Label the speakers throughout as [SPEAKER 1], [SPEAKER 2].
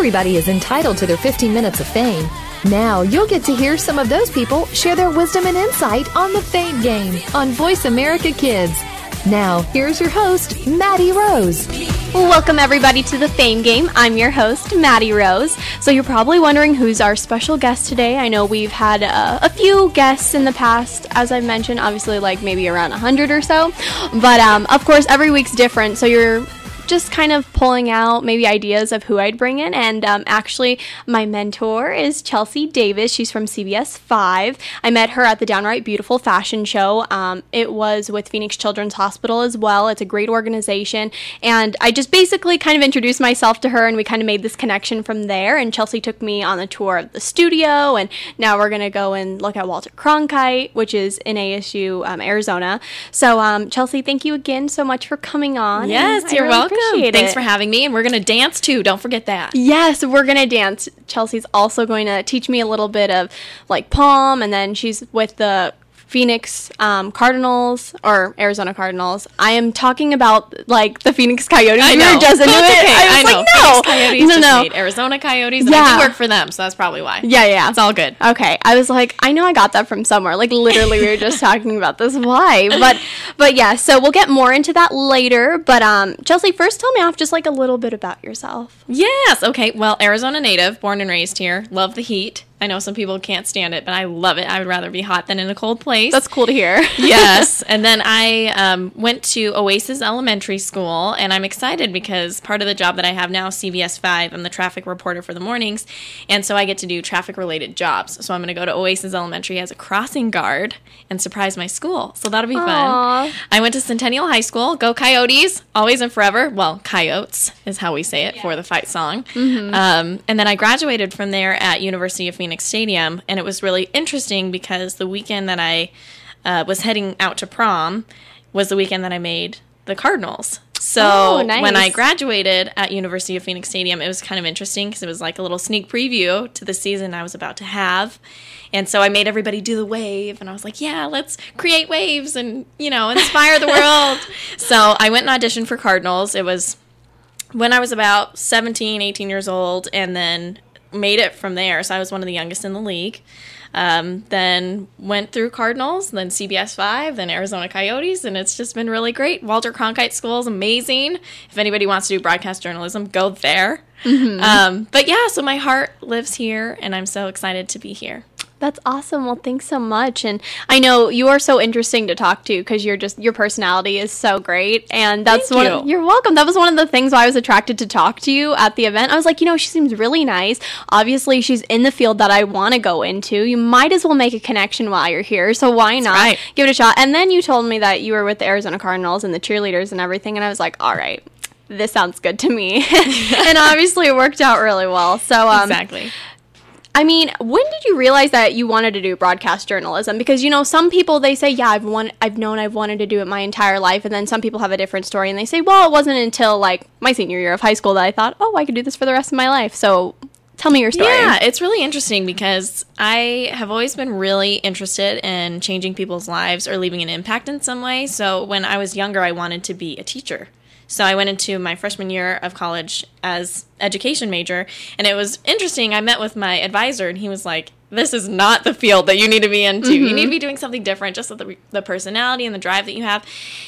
[SPEAKER 1] Everybody is entitled to their 15 minutes of fame. Now you'll get to hear some of those people share their wisdom and insight on the Fame Game on Voice America Kids. Now, here's your host, Maddie Rose.
[SPEAKER 2] Welcome, everybody, to the Fame Game. I'm your host, Maddie Rose. So, you're probably wondering who's our special guest today. I know we've had uh, a few guests in the past, as I mentioned, obviously, like maybe around 100 or so. But, um, of course, every week's different. So, you're just kind of pulling out maybe ideas of who I'd bring in. And um, actually, my mentor is Chelsey Davis. She's from CBS 5. I met her at the Downright Beautiful fashion show. Um, it was with Phoenix Children's Hospital as well. It's a great organization. And I just basically kind of introduced myself to her, and we kind of made this connection from there. And Chelsey took me on the tour of the studio. And now we're going to go and look at Walter Cronkite, which is in ASU, um, Arizona. So, um, Chelsey, thank you again so much for coming on.
[SPEAKER 3] Yes, you're really welcome. Thanks it. for having me. And we're going to dance too. Don't forget that.
[SPEAKER 2] Yes, we're going to dance. Chelsey's also going to teach me a little bit of like pom, and then she's with the Phoenix um, Cardinals or Arizona Cardinals. I am talking about like the Phoenix Coyotes.
[SPEAKER 3] I know.
[SPEAKER 2] just
[SPEAKER 3] into
[SPEAKER 2] okay.
[SPEAKER 3] it. I,
[SPEAKER 2] I
[SPEAKER 3] know.
[SPEAKER 2] Like, no,
[SPEAKER 3] Coyotes no, no. Made Arizona Coyotes. And yeah. I do work for them, so that's probably why.
[SPEAKER 2] Yeah, yeah.
[SPEAKER 3] It's all good.
[SPEAKER 2] Okay. I was like, I know I got that from somewhere. Like literally, we were just talking about this. Why? But but yeah. So we'll get more into that later. But um, Chelsey, first tell me off just like a little bit about yourself.
[SPEAKER 3] Yes. Okay. Well, Arizona native, born and raised here. Love the heat. I know some people can't stand it, but I love it. I would rather be hot than in a cold place.
[SPEAKER 2] That's cool to hear.
[SPEAKER 3] yes. And then I um, went to Oasis Elementary School, and I'm excited because part of the job that I have now, CBS 5, I'm the traffic reporter for the mornings. And so I get to do traffic related jobs. So I'm going to go to Oasis Elementary as a crossing guard and surprise my school. So that'll be Aww. fun. I went to Centennial High School. Go Coyotes, always and forever. Well, Coyotes is how we say it yeah. for the fight song. Mm-hmm. Um, and then I graduated from there at University of Phoenix Phoenix Stadium, and it was really interesting because the weekend that I uh, was heading out to prom was the weekend that I made the Cardinals. So oh, nice. when I graduated at University of Phoenix Stadium, it was kind of interesting because it was like a little sneak preview to the season I was about to have. And so I made everybody do the wave, and I was like, "Yeah, let's create waves and you know inspire the world." so I went and auditioned for Cardinals. It was when I was about 17, 18 years old, and then made it from there. So I was one of the youngest in the league. Um, then went through Cardinals, then CBS 5, then Arizona Coyotes, and it's just been really great. Walter Cronkite School is amazing. If anybody wants to do broadcast journalism, go there. Mm-hmm. Um, but yeah, so my heart lives here, and I'm so excited to be here.
[SPEAKER 2] That's awesome. Well, thanks so much. And I know you are so interesting to talk to because you're just your personality is so great. And that's
[SPEAKER 3] Thank
[SPEAKER 2] one.
[SPEAKER 3] You.
[SPEAKER 2] You're welcome. That was one of the things why I was attracted to talk to you at the event. I was like, you know, she seems really nice. Obviously, she's in the field that I want to go into. You might as well make a connection while you're here. So why not
[SPEAKER 3] right.
[SPEAKER 2] give it a shot? And then you told me that you were with the Arizona Cardinals and the cheerleaders and everything, and I was like, all right, this sounds good to me. and obviously, it worked out really well. So
[SPEAKER 3] um, exactly.
[SPEAKER 2] I mean, when did you realize that you wanted to do broadcast journalism? Because you know, some people they say, "Yeah, I've won- I've known I've wanted to do it my entire life," and then some people have a different story and they say, "Well, it wasn't until like my senior year of high school that I thought, oh, I could do this for the rest of my life." So, tell me your story.
[SPEAKER 3] Yeah, it's really interesting because I have always been really interested in changing people's lives or leaving an impact in some way. So, when I was younger, I wanted to be a teacher. So I went into my freshman year of college as education major, and it was interesting. I met with my advisor, and he was like, this is not the field that you need to be into. Mm-hmm. You need to be doing something different, just with the, the personality and the drive that you have.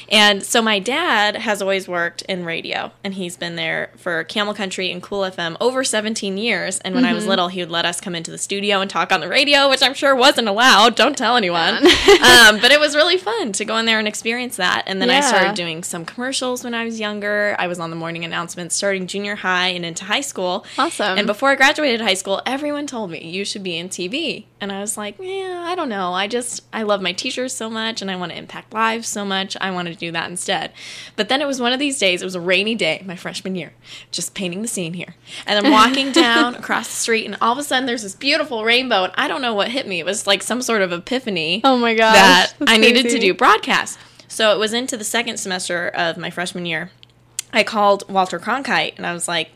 [SPEAKER 3] And so my dad has always worked in radio, and he's been there for Camel Country and KOOL FM over 17 years. And when mm-hmm. I was mm-hmm. little, he would let us come into the studio and talk on the radio, which I'm sure wasn't allowed. Don't tell anyone. um, but it was really fun to go in there and experience that. And then yeah. I started doing some commercials when I was younger. I was on the morning announcements starting junior high and into high school.
[SPEAKER 2] Awesome.
[SPEAKER 3] And before I graduated high school, everyone told me you should be in TV TV. And I was like, yeah, I don't know. I just, I love my teachers so much and I want to impact lives so much. I want to do that instead. But then it was one of these days, it was a rainy day, my freshman year, just painting the scene here. And I'm walking down across the street and all of a sudden there's this beautiful rainbow. And I don't know what hit me. It was like some sort of epiphany.
[SPEAKER 2] Oh my gosh.
[SPEAKER 3] That I crazy. needed to do broadcast. So it was into the second semester of my freshman year. I called Walter Cronkite and I was like,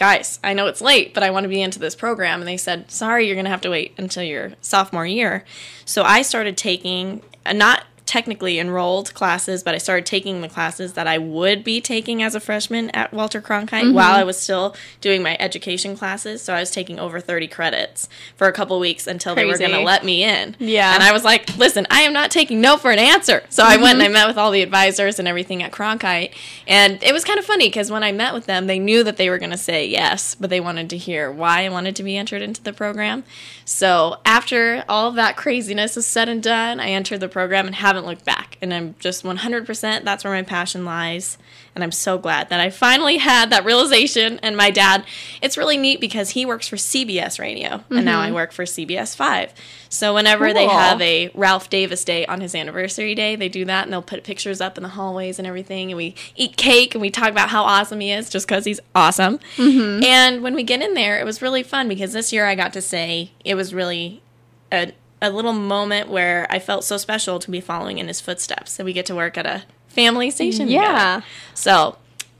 [SPEAKER 3] guys, I know it's late, but I want to be into this program. And they said, sorry, you're going to have to wait until your sophomore year. So I started taking, not technically enrolled classes, but I started taking the classes that I would be taking as a freshman at Walter Cronkite mm-hmm. while I was still doing my education classes. So I was taking over 30 credits for a couple weeks until they were going to let me in.
[SPEAKER 2] Yeah.
[SPEAKER 3] And I was like, listen, I am not taking no for an answer. So I went and I mm-hmm. met with all the advisors and everything at Cronkite. And it was kind of funny because when I met with them, they knew that they were going to say yes, but they wanted to hear why I wanted to be entered into the program. So after all of that craziness is said and done, I entered the program and haven't looked back. And I'm just 100% that's where my passion lies. And I'm so glad that I finally had that realization. And my dad, it's really neat because he works for CBS Radio, and now I mm-hmm. work for CBS 5. So whenever they have a Ralph Davis Day on his anniversary day, they do that and they'll put pictures up in the hallways and everything. And we eat cake and we talk about how awesome he is just because he's awesome. Mm-hmm. And when we get in there, it was really fun because this year I got to say it was really a, a little moment where I felt so special to be following in his footsteps. And we get to work at a family station.
[SPEAKER 2] Yeah.
[SPEAKER 3] together. So,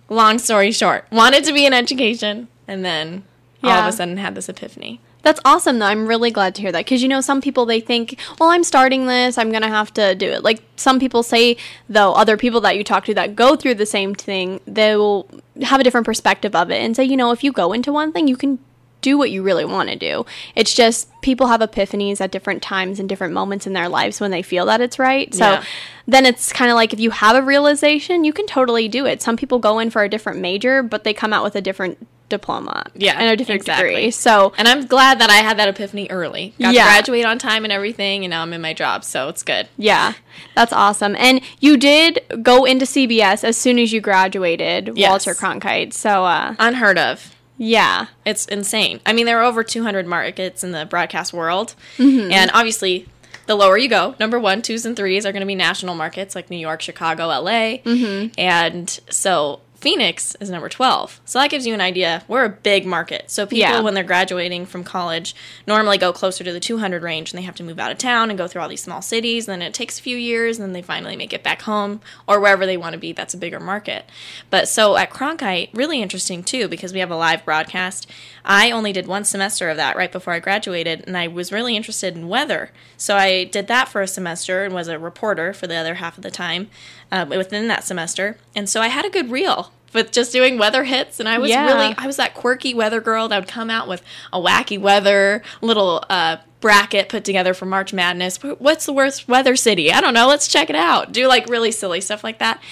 [SPEAKER 3] long story short, wanted to be in education and then all of a sudden had this epiphany.
[SPEAKER 2] That's awesome though. I'm really glad to hear that because you know some people they think, well, I'm starting this, I'm gonna have to do it. Like some people say though, other people that you talk to that go through the same thing, they will have a different perspective of it and say, you know, if you go into one thing, you can do what you really want to do. It's just people have epiphanies at different times and different moments in their lives when they feel that it's right. So
[SPEAKER 3] Yeah.
[SPEAKER 2] then it's kind of like if you have a realization, you can totally do it. Some people go in for a different major, but they come out with a different diploma
[SPEAKER 3] Yeah,
[SPEAKER 2] and a different
[SPEAKER 3] exactly.
[SPEAKER 2] degree. So
[SPEAKER 3] And I'm glad that I had that epiphany early. Got
[SPEAKER 2] Yeah.
[SPEAKER 3] to graduate on time and everything, and now I'm in my job, so it's good.
[SPEAKER 2] Yeah, that's awesome. And you did go into CBS as soon as you graduated,
[SPEAKER 3] Yes.
[SPEAKER 2] Walter Cronkite. So, uh,
[SPEAKER 3] Unheard of.
[SPEAKER 2] Yeah,
[SPEAKER 3] It's insane. I mean, there are over 200 markets in the broadcast world,
[SPEAKER 2] Mm-hmm.
[SPEAKER 3] and obviously, the lower you go, number one, twos, and threes are going to be national markets like New York, Chicago, LA,
[SPEAKER 2] Mm-hmm.
[SPEAKER 3] and so Phoenix is number 12. So that gives you an idea. We're a big market. So people,
[SPEAKER 2] Yeah.
[SPEAKER 3] when they're graduating from college, normally go closer to the 200 range, and they have to move out of town and go through all these small cities. And Then it takes a few years, and then they finally make it back home or wherever they want to be. That's a bigger market. But so at Cronkite, really interesting too, because we have a live broadcast. I only did one semester of that right before I graduated, and I was really interested in weather. So I did that for a semester and was a reporter for the other half of the time um, within that semester. And so I had a good reel with just doing weather hits, and I was
[SPEAKER 2] Yeah.
[SPEAKER 3] really I was that quirky weather girl that would come out with a wacky weather little uh, bracket put together for March Madness. What's the worst weather city? I don't know. Let's check it out. Do like really silly stuff like that.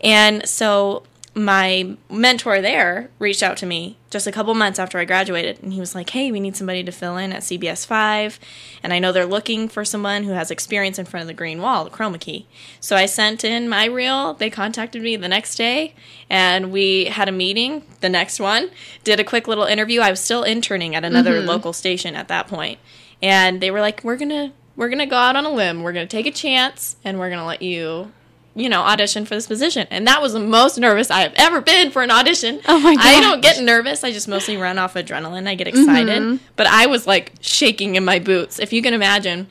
[SPEAKER 3] And so my mentor there reached out to me just a couple months after I graduated, and he was like, "Hey, we need somebody to fill in at CBS Five, and I know they're looking for someone who has experience in front of the green wall, the chroma key." So I sent in my reel. They contacted me the next day, and we had a meeting. The next one did a quick little interview. I was still interning at another mm-hmm. local station at that point, and they were like, "We're gonna." We're gonna go out on a limb. We're gonna take a chance, and we're gonna let you you know, audition for this position. And that was the most nervous I have ever been for an audition.
[SPEAKER 2] Oh my
[SPEAKER 3] I don't get nervous. I just mostly run off adrenaline. I get excited.
[SPEAKER 2] Mm-hmm.
[SPEAKER 3] But I was like shaking in my boots. If you can imagine,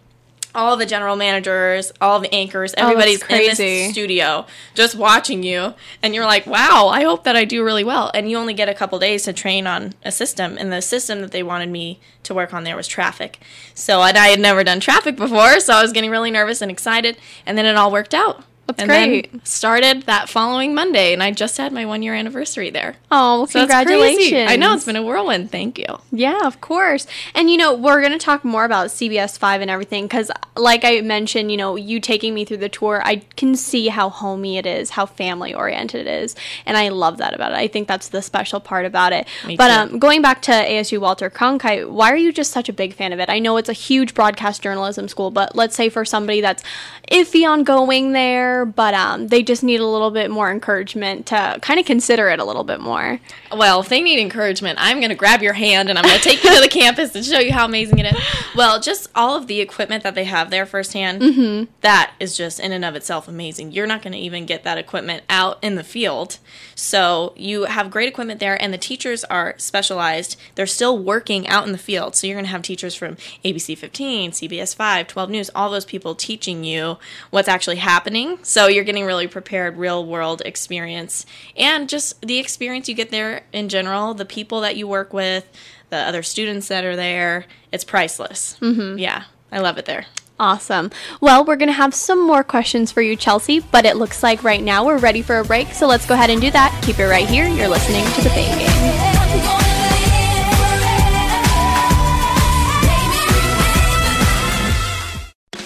[SPEAKER 3] all the general managers, all the anchors, everybody's in
[SPEAKER 2] Oh, crazy.
[SPEAKER 3] this studio just watching you. And you're like, wow, I hope that I do really well. And you only get a couple days to train on a system. And the system that they wanted me to work on there was traffic. So and I had never done traffic before. So I was getting really nervous and excited. And then it all worked out.
[SPEAKER 2] That's
[SPEAKER 3] and
[SPEAKER 2] great.
[SPEAKER 3] Then started that following Monday, and I just had my one year anniversary there.
[SPEAKER 2] oh, well,
[SPEAKER 3] So
[SPEAKER 2] congratulations!
[SPEAKER 3] I know it's been a whirlwind. Thank you.
[SPEAKER 2] Yeah, of course. And you know, we're going to talk more about CBS 5 and everything cuz like I mentioned, you know, you taking me through the tour, I can see how homey it is, how family oriented it is, and I love that about it. I think that's the special part about it.
[SPEAKER 3] Me
[SPEAKER 2] but um going back to ASU Walter Cronkite, why are you just such a big fan of it? I know it's a huge broadcast journalism school, but let's say for somebody that's iffy on going there, but um they just need a little bit more encouragement to kind of consider it a little bit more.
[SPEAKER 3] Well, if they need encouragement, I'm going to grab your hand and I'm going to take you to the campus and show you how amazing it is. Well, just all of the equipment that they have there firsthand, that is just in and of itself amazing. You're not going to even get that equipment out in the field. So you have great equipment there, and the teachers are specialized. They're still working out in the field. So you're going to have teachers from ABC 15, CBS 5, 12 News, all those people teaching you what's actually happening. So you're getting really prepared, real world experience, and just the experience you get there in general, the people that you work with, the other students that are there. It's priceless. Mm-hmm. Yeah, I love it there.
[SPEAKER 2] Awesome. Well, we're going to have some more questions for you, Chelsey, but it looks like right now we're ready for a break. So let's go ahead and do that. Keep it right here. You're listening to The Fame Game.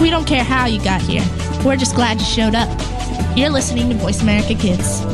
[SPEAKER 4] We don't care how you got here. We're just glad you showed up. You're listening to Voice America Kids.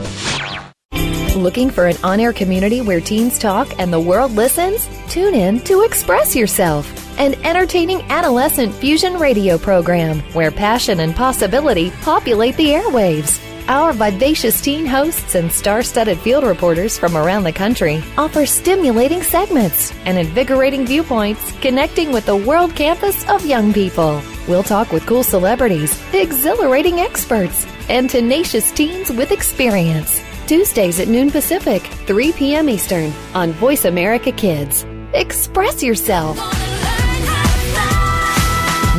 [SPEAKER 1] Looking for an on air community where teens talk and the world listens? Tune in to Express Yourself, an entertaining adolescent fusion radio program where passion and possibility populate the airwaves. Our vivacious teen hosts and star studded field reporters from around the country offer stimulating segments and invigorating viewpoints connecting with the world campus of young people. We'll talk with cool celebrities, exhilarating experts, and tenacious teens with experience. Tuesdays at noon Pacific, 3 p.m. Eastern on Voice America Kids. Express yourself.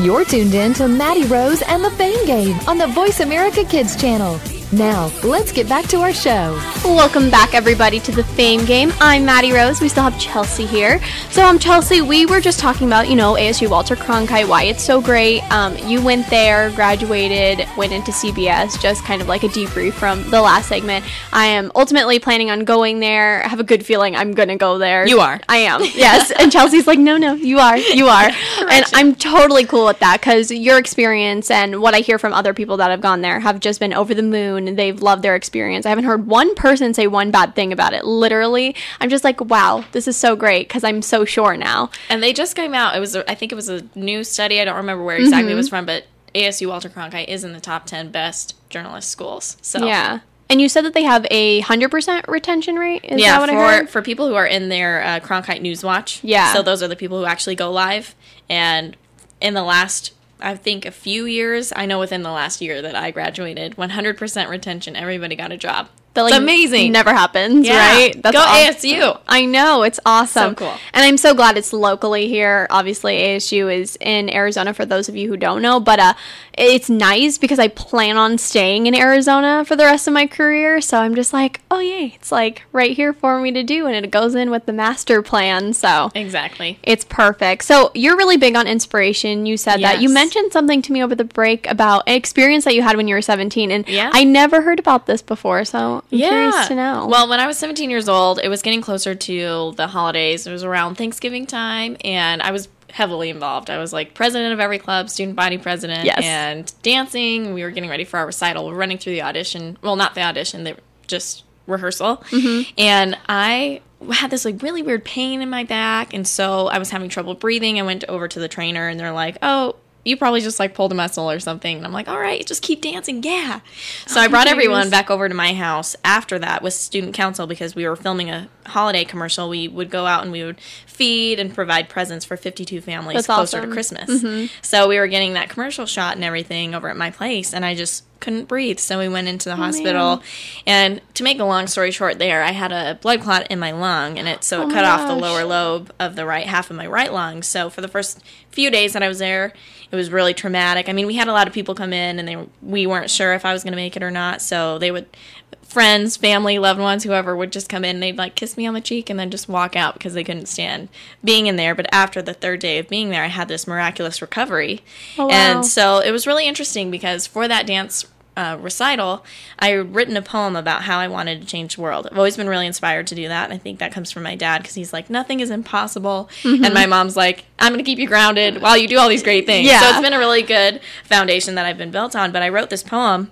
[SPEAKER 1] You're tuned in to Maddie Rose and the Fame Game on the Voice America Kids channel. Now, let's get back to our show.
[SPEAKER 2] Welcome back, everybody, to the Fame Game. I'm Maddie Rose. We still have Chelsey here. So, um, Chelsey, we were just talking about, you know, ASU Walter Cronkite, why it's so great. Um, you went there, graduated, went into CBS, just kind of like a debrief from the last segment. I am ultimately planning on going there. I have a good feeling I'm going to go there.
[SPEAKER 3] You are.
[SPEAKER 2] I am, yes. and Chelsey's like, no, no, you are, you are. and I'm totally cool with that because your experience and what I hear from other people that have gone there have just been over the moon. They've loved their experience. I haven't heard one person say one bad thing about it. Literally, I'm just like, wow, this is so great because I'm so sure now.
[SPEAKER 3] And they just came out. It was, a, I think it was a new study. I don't remember where exactly it was from, but ASU Walter Cronkite is in the top 10 best journalist schools. So
[SPEAKER 2] Yeah. And you said that they have a 100% retention rate? Is
[SPEAKER 3] yeah,
[SPEAKER 2] that what I
[SPEAKER 3] for
[SPEAKER 2] heard?
[SPEAKER 3] for people who are in their uh, Cronkite News Watch.
[SPEAKER 2] Yeah.
[SPEAKER 3] So those are the people who actually go live. And in the last, I think, a few years, I know within the last year that I graduated, 100% retention. Everybody got a job.
[SPEAKER 2] That, like,
[SPEAKER 3] it's amazing.
[SPEAKER 2] Never happens,
[SPEAKER 3] Yeah.
[SPEAKER 2] right?
[SPEAKER 3] Go ASU.
[SPEAKER 2] I know it's awesome.
[SPEAKER 3] So cool.
[SPEAKER 2] and I'm so glad it's locally here. Obviously, ASU is in Arizona for those of you who don't know, but uh, it's nice because I plan on staying in Arizona for the rest of my career. So I'm just like, oh yay, it's like right here for me to do, and it goes in with the master plan. So
[SPEAKER 3] Exactly.
[SPEAKER 2] it's perfect. So you're really big on inspiration. You said that. You mentioned something to me over the break about an experience that you had when you were 17, and
[SPEAKER 3] Yeah.
[SPEAKER 2] I never heard about this before. So I'm curious to know.
[SPEAKER 3] Well, when I was 17 years old, it was getting closer to the holidays. It was around Thanksgiving time, and I was heavily involved. I was like president of every club, student body president,
[SPEAKER 2] Yes.
[SPEAKER 3] and dancing. We were getting ready for our recital. We're running through the audition. Well, not the audition, the just rehearsal.
[SPEAKER 2] Mm-hmm.
[SPEAKER 3] And I had this like really weird pain in my back, and so I was having trouble breathing. I went over to the trainer, and they're like, "Oh." You probably just like pulled a muscle or something. And I'm like, all right, just keep dancing. Yeah. So oh I brought everyone back over to my house after that with student council because we were filming a holiday commercial. We would go out and we would feed and provide presents for 52 families
[SPEAKER 2] That's
[SPEAKER 3] closer
[SPEAKER 2] awesome.
[SPEAKER 3] to Christmas. So we were getting that commercial shot and everything over at my place, and I just couldn't breathe. So we went into the hospital, and to make a long story short, there I had a blood clot in my lung, and it so it
[SPEAKER 2] Oh
[SPEAKER 3] cut off the lower lobe of the right half of my right lung. So for the first few days that I was there, it was really traumatic. I mean, we had a lot of people come in, and they we weren't sure if I was going to make it or not. So they would friends, family, loved ones, whoever would just come in, they'd like kiss me on the cheek and then just walk out because they couldn't stand being in there. But after the third day of being there, I had this miraculous recovery.
[SPEAKER 2] Oh, wow.
[SPEAKER 3] And so it was really interesting because for that dance uh, recital, I had written a poem about how I wanted to change the world. I've always been really inspired to do that. And I think that comes from my dad because he's like, nothing is impossible.
[SPEAKER 2] Mm-hmm.
[SPEAKER 3] And my mom's like, I'm going to keep you grounded while you do all these great things.
[SPEAKER 2] Yeah.
[SPEAKER 3] So it's been a really good foundation that I've been built on. But I wrote this poem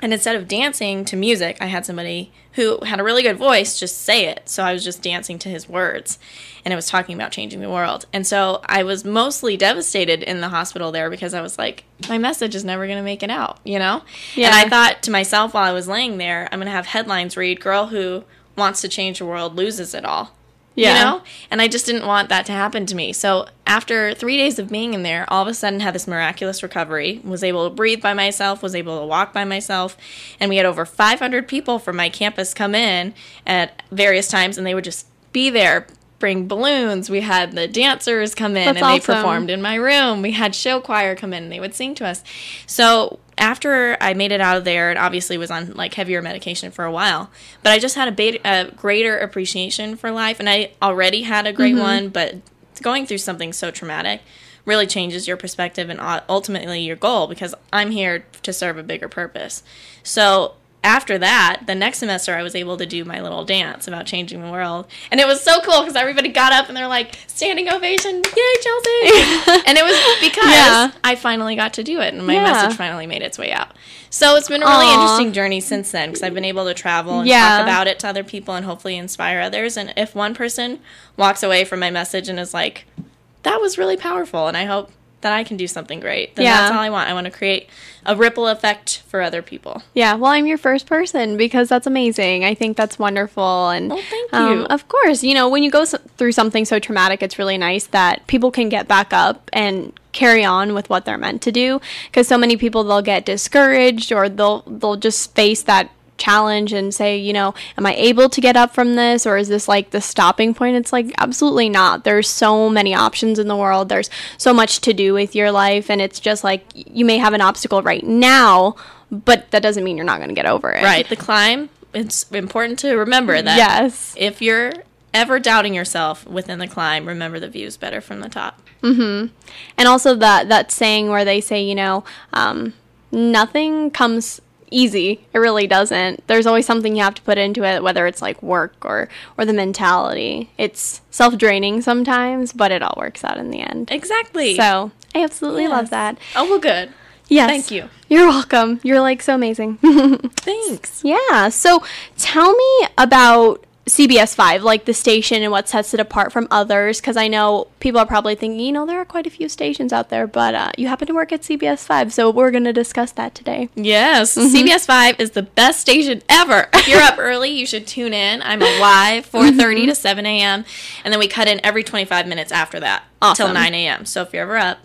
[SPEAKER 3] and instead of dancing to music, I had somebody who had a really good voice just say it. So I was just dancing to his words. And it was talking about changing the world. And so I was mostly devastated in the hospital there because I was like, my message is never going to make it out, you know?
[SPEAKER 2] Yeah. And.
[SPEAKER 3] I thought to myself while I was laying there, I'm going to have headlines read Girl who wants to change the world loses it all.
[SPEAKER 2] Yeah.
[SPEAKER 3] You know? And I just didn't want that to happen to me. So after three days of being in there, all of a sudden had this miraculous recovery, was able to breathe by myself, was able to walk by myself. And we had over 500 people from my campus come in at various times, and they would just be there. Bring balloons. We had the dancers come in
[SPEAKER 2] That's
[SPEAKER 3] and they
[SPEAKER 2] awesome.
[SPEAKER 3] performed in my room. We had show choir come in and they would sing to us. So after I made it out of there, and obviously was on like heavier medication for a while, but I just had a, beta, a greater appreciation for life, and I already had a great mm-hmm. one, but going through something so traumatic really changes your perspective and ultimately your goal because I'm here to serve a bigger purpose. So after that, the next semester, I was able to do my little dance about changing the world, and it was so cool because everybody got up and they're like standing ovation, yay Chelsey! and it was because
[SPEAKER 2] Yeah.
[SPEAKER 3] I finally got to do it, and my
[SPEAKER 2] Yeah.
[SPEAKER 3] message finally made its way out. So it's been a really
[SPEAKER 2] Aw.
[SPEAKER 3] interesting journey since then because I've been able to travel and
[SPEAKER 2] Yeah.
[SPEAKER 3] talk about it to other people and hopefully inspire others. And if one person walks away from my message and is like, "That was really powerful," and I hope that I can do something great, then
[SPEAKER 2] Yeah.
[SPEAKER 3] that's all I want. I want to create a ripple effect for other people.
[SPEAKER 2] Yeah, well, I'm your first person because that's amazing. I think that's wonderful, and
[SPEAKER 3] Well, thank
[SPEAKER 2] um,
[SPEAKER 3] you.
[SPEAKER 2] of course, you know when you go s- through something so traumatic, it's really nice that people can get back up and carry on with what they're meant to do. Because so many people they'll get discouraged or they'll they'll just face that challenge and say, you know, am I able to get up from this or is this like the stopping point? It's like absolutely not. There's so many options in the world. There's so much to do with your life and it's just like you may have an obstacle right now, but that doesn't mean you're not going to get over it.
[SPEAKER 3] Right, the climb. It's important to remember that.
[SPEAKER 2] Yes.
[SPEAKER 3] If you're ever doubting yourself within the climb, remember the view's better from the top. Mm-hmm.
[SPEAKER 2] And also that that saying where they say, you know, um, nothing comes easy. It really doesn't. There's always something you have to put into it, whether it's like work or or the mentality. It's self draining sometimes, but it all works out in the end.
[SPEAKER 3] Exactly.
[SPEAKER 2] So I absolutely love that.
[SPEAKER 3] Oh well, good.
[SPEAKER 2] Yes.
[SPEAKER 3] Thank you.
[SPEAKER 2] You're welcome. You're like so amazing.
[SPEAKER 3] Thanks.
[SPEAKER 2] Yeah. So tell me about CBS 5, like the station and what sets it apart from others. Because I know people are probably thinking, you know, there are quite a few stations out there, but uh, you happen to work at CBS 5. So we're going to discuss that today.
[SPEAKER 3] Yes,
[SPEAKER 2] Mm-hmm.
[SPEAKER 3] CBS Five is the best station ever. If you're up early, you should tune in. I'm a live 4:30
[SPEAKER 2] Mm-hmm.
[SPEAKER 3] to 7 a.m. and then we cut in every 25 minutes after that
[SPEAKER 2] Awesome.
[SPEAKER 3] 9 a.m. So if you're ever up,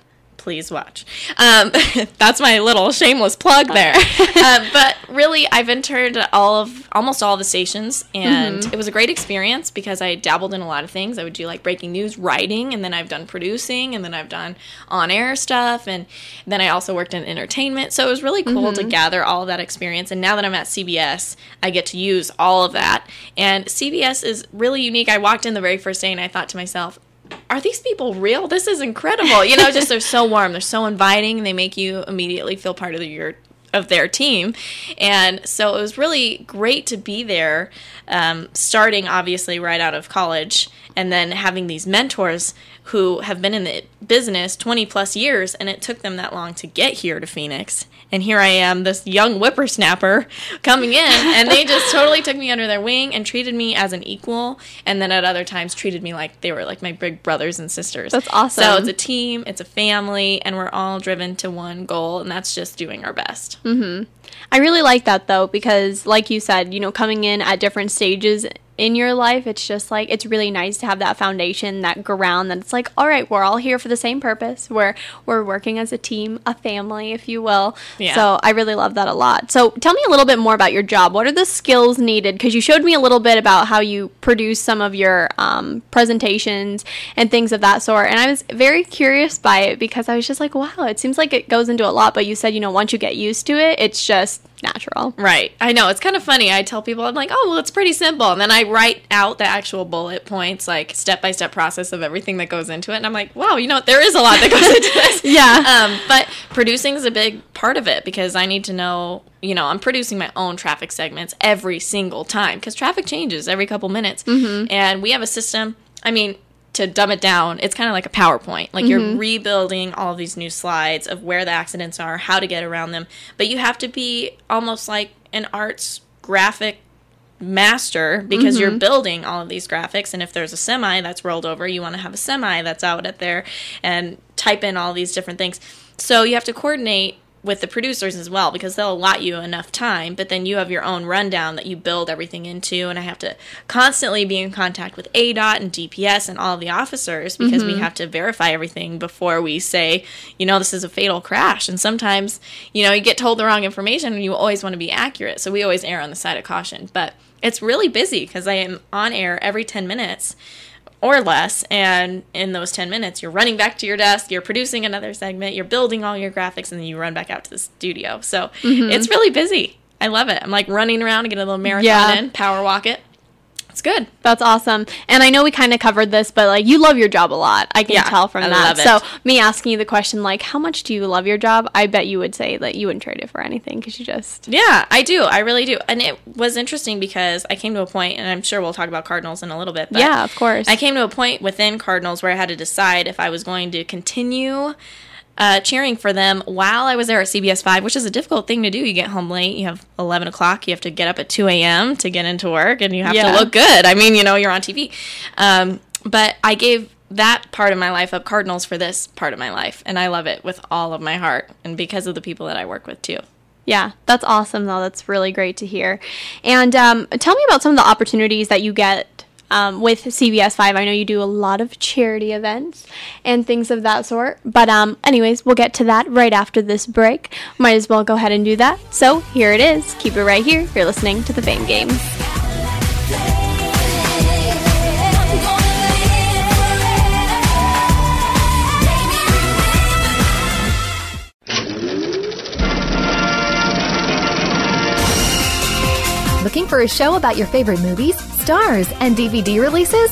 [SPEAKER 3] please watch. Um, that's my little shameless plug there. um, but really, I've interned at all of almost all the stations, and
[SPEAKER 2] Mm-hmm.
[SPEAKER 3] it was a great experience because I dabbled in a lot of things. I would do like breaking news writing, and then I've done producing, and then I've done on air stuff, and then I also worked in entertainment. So it was really cool to gather all that experience. And now that I'm at CBS, I get to use all of that. And CBS is really unique. I walked in the very first day, and I thought to myself, are these people real? This is incredible. You know, just they're so warm, they're so inviting, they make you immediately feel part of the, your of their team. And so it was really great to be there, um, starting obviously right out of college, and then having these mentors who have been in the business 20 plus years, and it took them that long to get here to Phoenix. And here I am, this young whippersnapper coming in, and they just totally took me under their wing and treated me as an equal, and then at other times treated me like they were like my big brothers and sisters.
[SPEAKER 2] That's awesome.
[SPEAKER 3] So it's a team, it's a family, and we're all driven to one goal, and that's just doing our best. Mm-hmm.
[SPEAKER 2] I really like that though because like you said, you know, coming in at different stages in your life, it's just like it's really nice to have that foundation, that ground that it's like, all right, we're all here for the same purpose. We're we're working as a team, a family, if you will.
[SPEAKER 3] Yeah.
[SPEAKER 2] So I really love that a lot. So tell me a little bit more about your job. What are the skills needed? Because you showed me a little bit about how you produce some of your um, presentations and things of that sort, and I was very curious by it because I was just like, wow, it seems like it goes into a lot. But you said, you know, once you get used to it, it's just natural.
[SPEAKER 3] Right. I know. It's kind of funny. I tell people, I'm like, oh, well, it's pretty simple. And then I write out the actual bullet points, like step by step process of everything that goes into it. And I'm like, wow, you know? There is a lot that goes into this.
[SPEAKER 2] Yeah.
[SPEAKER 3] Um, but producing is a big part of it because I need to know, you know, I'm producing my own traffic segments every single time because traffic changes every couple minutes. And we have a system. I mean, to dumb it down, it's kind of like a PowerPoint. Like you're mm-hmm. rebuilding all of these new slides of where the accidents are, how to get around them. But you have to be almost like an arts graphic master because you're mm-hmm. building all of these graphics. And if there's a semi that's rolled over, you want to have a semi that's out at there and type in all these different things. So you have to coordinate with the producers as well because they'll allot you enough time, but then you have your own rundown that you build everything into. And I have to constantly be in contact with ADOT and DPS and all the officers because we mm-hmm. have to verify everything before we say, you know, this is a fatal crash. And sometimes, you know, you get told the wrong information and you always want to be accurate. So we always err on the side of caution. But it's really busy because I am on air every 10 minutes or less. And in those 10 minutes, you're running back to your desk, you're producing another segment, you're building all your graphics, and then you run back out to the studio. So mm-hmm. it's really busy. I love it. I'm like running around and get a little marathon
[SPEAKER 2] Yeah.
[SPEAKER 3] in, power walk it. Good.
[SPEAKER 2] That's awesome. And I know we kind of covered this, but like you love your job a lot. I can
[SPEAKER 3] Yeah,
[SPEAKER 2] tell from
[SPEAKER 3] I
[SPEAKER 2] that. So me asking you the question like, how much do you love your job? I bet you would say that you wouldn't trade it for anything because you just
[SPEAKER 3] Yeah, I do. I really do. And it was interesting because I came to a point, and I'm sure we'll talk about Cardinals in a little bit. But
[SPEAKER 2] Yeah, of course.
[SPEAKER 3] I came to a point within Cardinals where I had to decide if I was going to continue uh, cheering for them while I was there at CBS 5, which is a difficult thing to do. You get home late, you have 11 o'clock, you have to get up at 2 a.m. to get into work, and you have
[SPEAKER 2] Yeah.
[SPEAKER 3] to look good. I mean, you know, you're on TV. Um, but I gave that part of my life up Cardinals for this part of my life, and I love it with all of my heart, and because of the people that I work with too.
[SPEAKER 2] Yeah, that's awesome though. That's really great to hear. And um, tell me about some of the opportunities that you get um, with CBS Five. I know you do a lot of charity events and things of that sort. But um, anyways, we'll get to that right after this break. Might as well go ahead and do that. So here it is. Keep it right here. You're listening to the Fame Game.
[SPEAKER 1] Looking for a show about your favorite movies, stars, and DVD releases?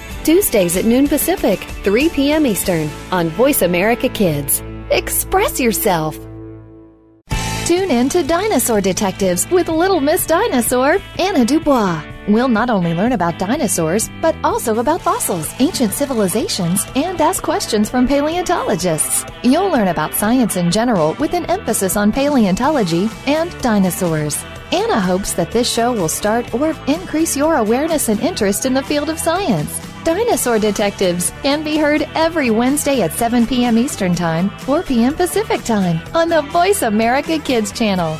[SPEAKER 1] Tuesdays at noon Pacific, 3 p.m. Eastern on Voice America Kids. Express yourself. Tune in to Dinosaur Detectives with Little Miss Dinosaur, Anna Dubois. We'll not only learn about dinosaurs, but also about fossils, ancient civilizations, and ask questions from paleontologists. You'll learn about science in general with an emphasis on paleontology and dinosaurs. Anna hopes that this show will start or increase your awareness and interest in the field of science. Dinosaur Detectives can be heard every Wednesday at 7 p.m. Eastern Time, 4 p.m. Pacific Time on the Voice America Kids channel.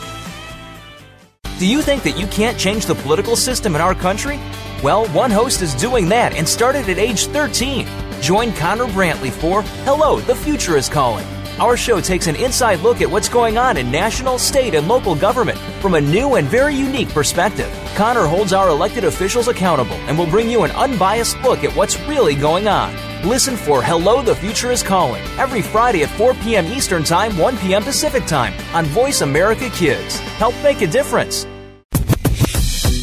[SPEAKER 5] Do you think that you can't change the political system in our country? Well, one host is doing that and started at age 13. Join Connor Brantley for Hello, the Future is Calling. Our show takes an inside look at what's going on in national, state, and local government from a new and very unique perspective. Connor holds our elected officials accountable and will bring you an unbiased look at what's really going on. Listen for Hello, the Future is Calling every Friday at 4 p.m. Eastern Time, 1 p.m. Pacific Time on Voice America Kids. Help make a difference.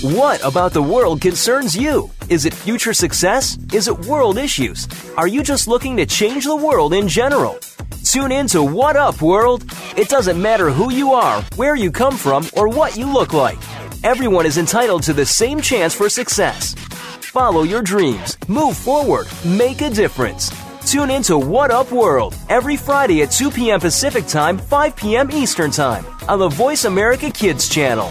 [SPEAKER 5] What about the world concerns you? Is it future success? Is it world issues? Are you just looking to change the world in general? Tune in to What Up World. It doesn't matter who you are, where you come from, or what you look like. Everyone is entitled to the same chance for success. Follow your dreams, move forward, make a difference. Tune in to What Up World every Friday at 2 p.m. Pacific Time, 5 p.m. Eastern Time on the Voice America Kids channel.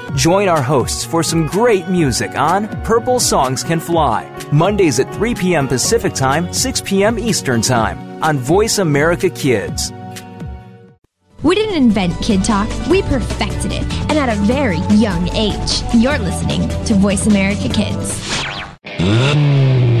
[SPEAKER 5] Join our hosts for some great music on Purple Songs Can Fly, Mondays at 3 p.m. Pacific Time, 6 p.m. Eastern Time on Voice America Kids.
[SPEAKER 6] We didn't invent Kid Talk, we perfected it, and at a very young age. You're listening to Voice America Kids. Mm.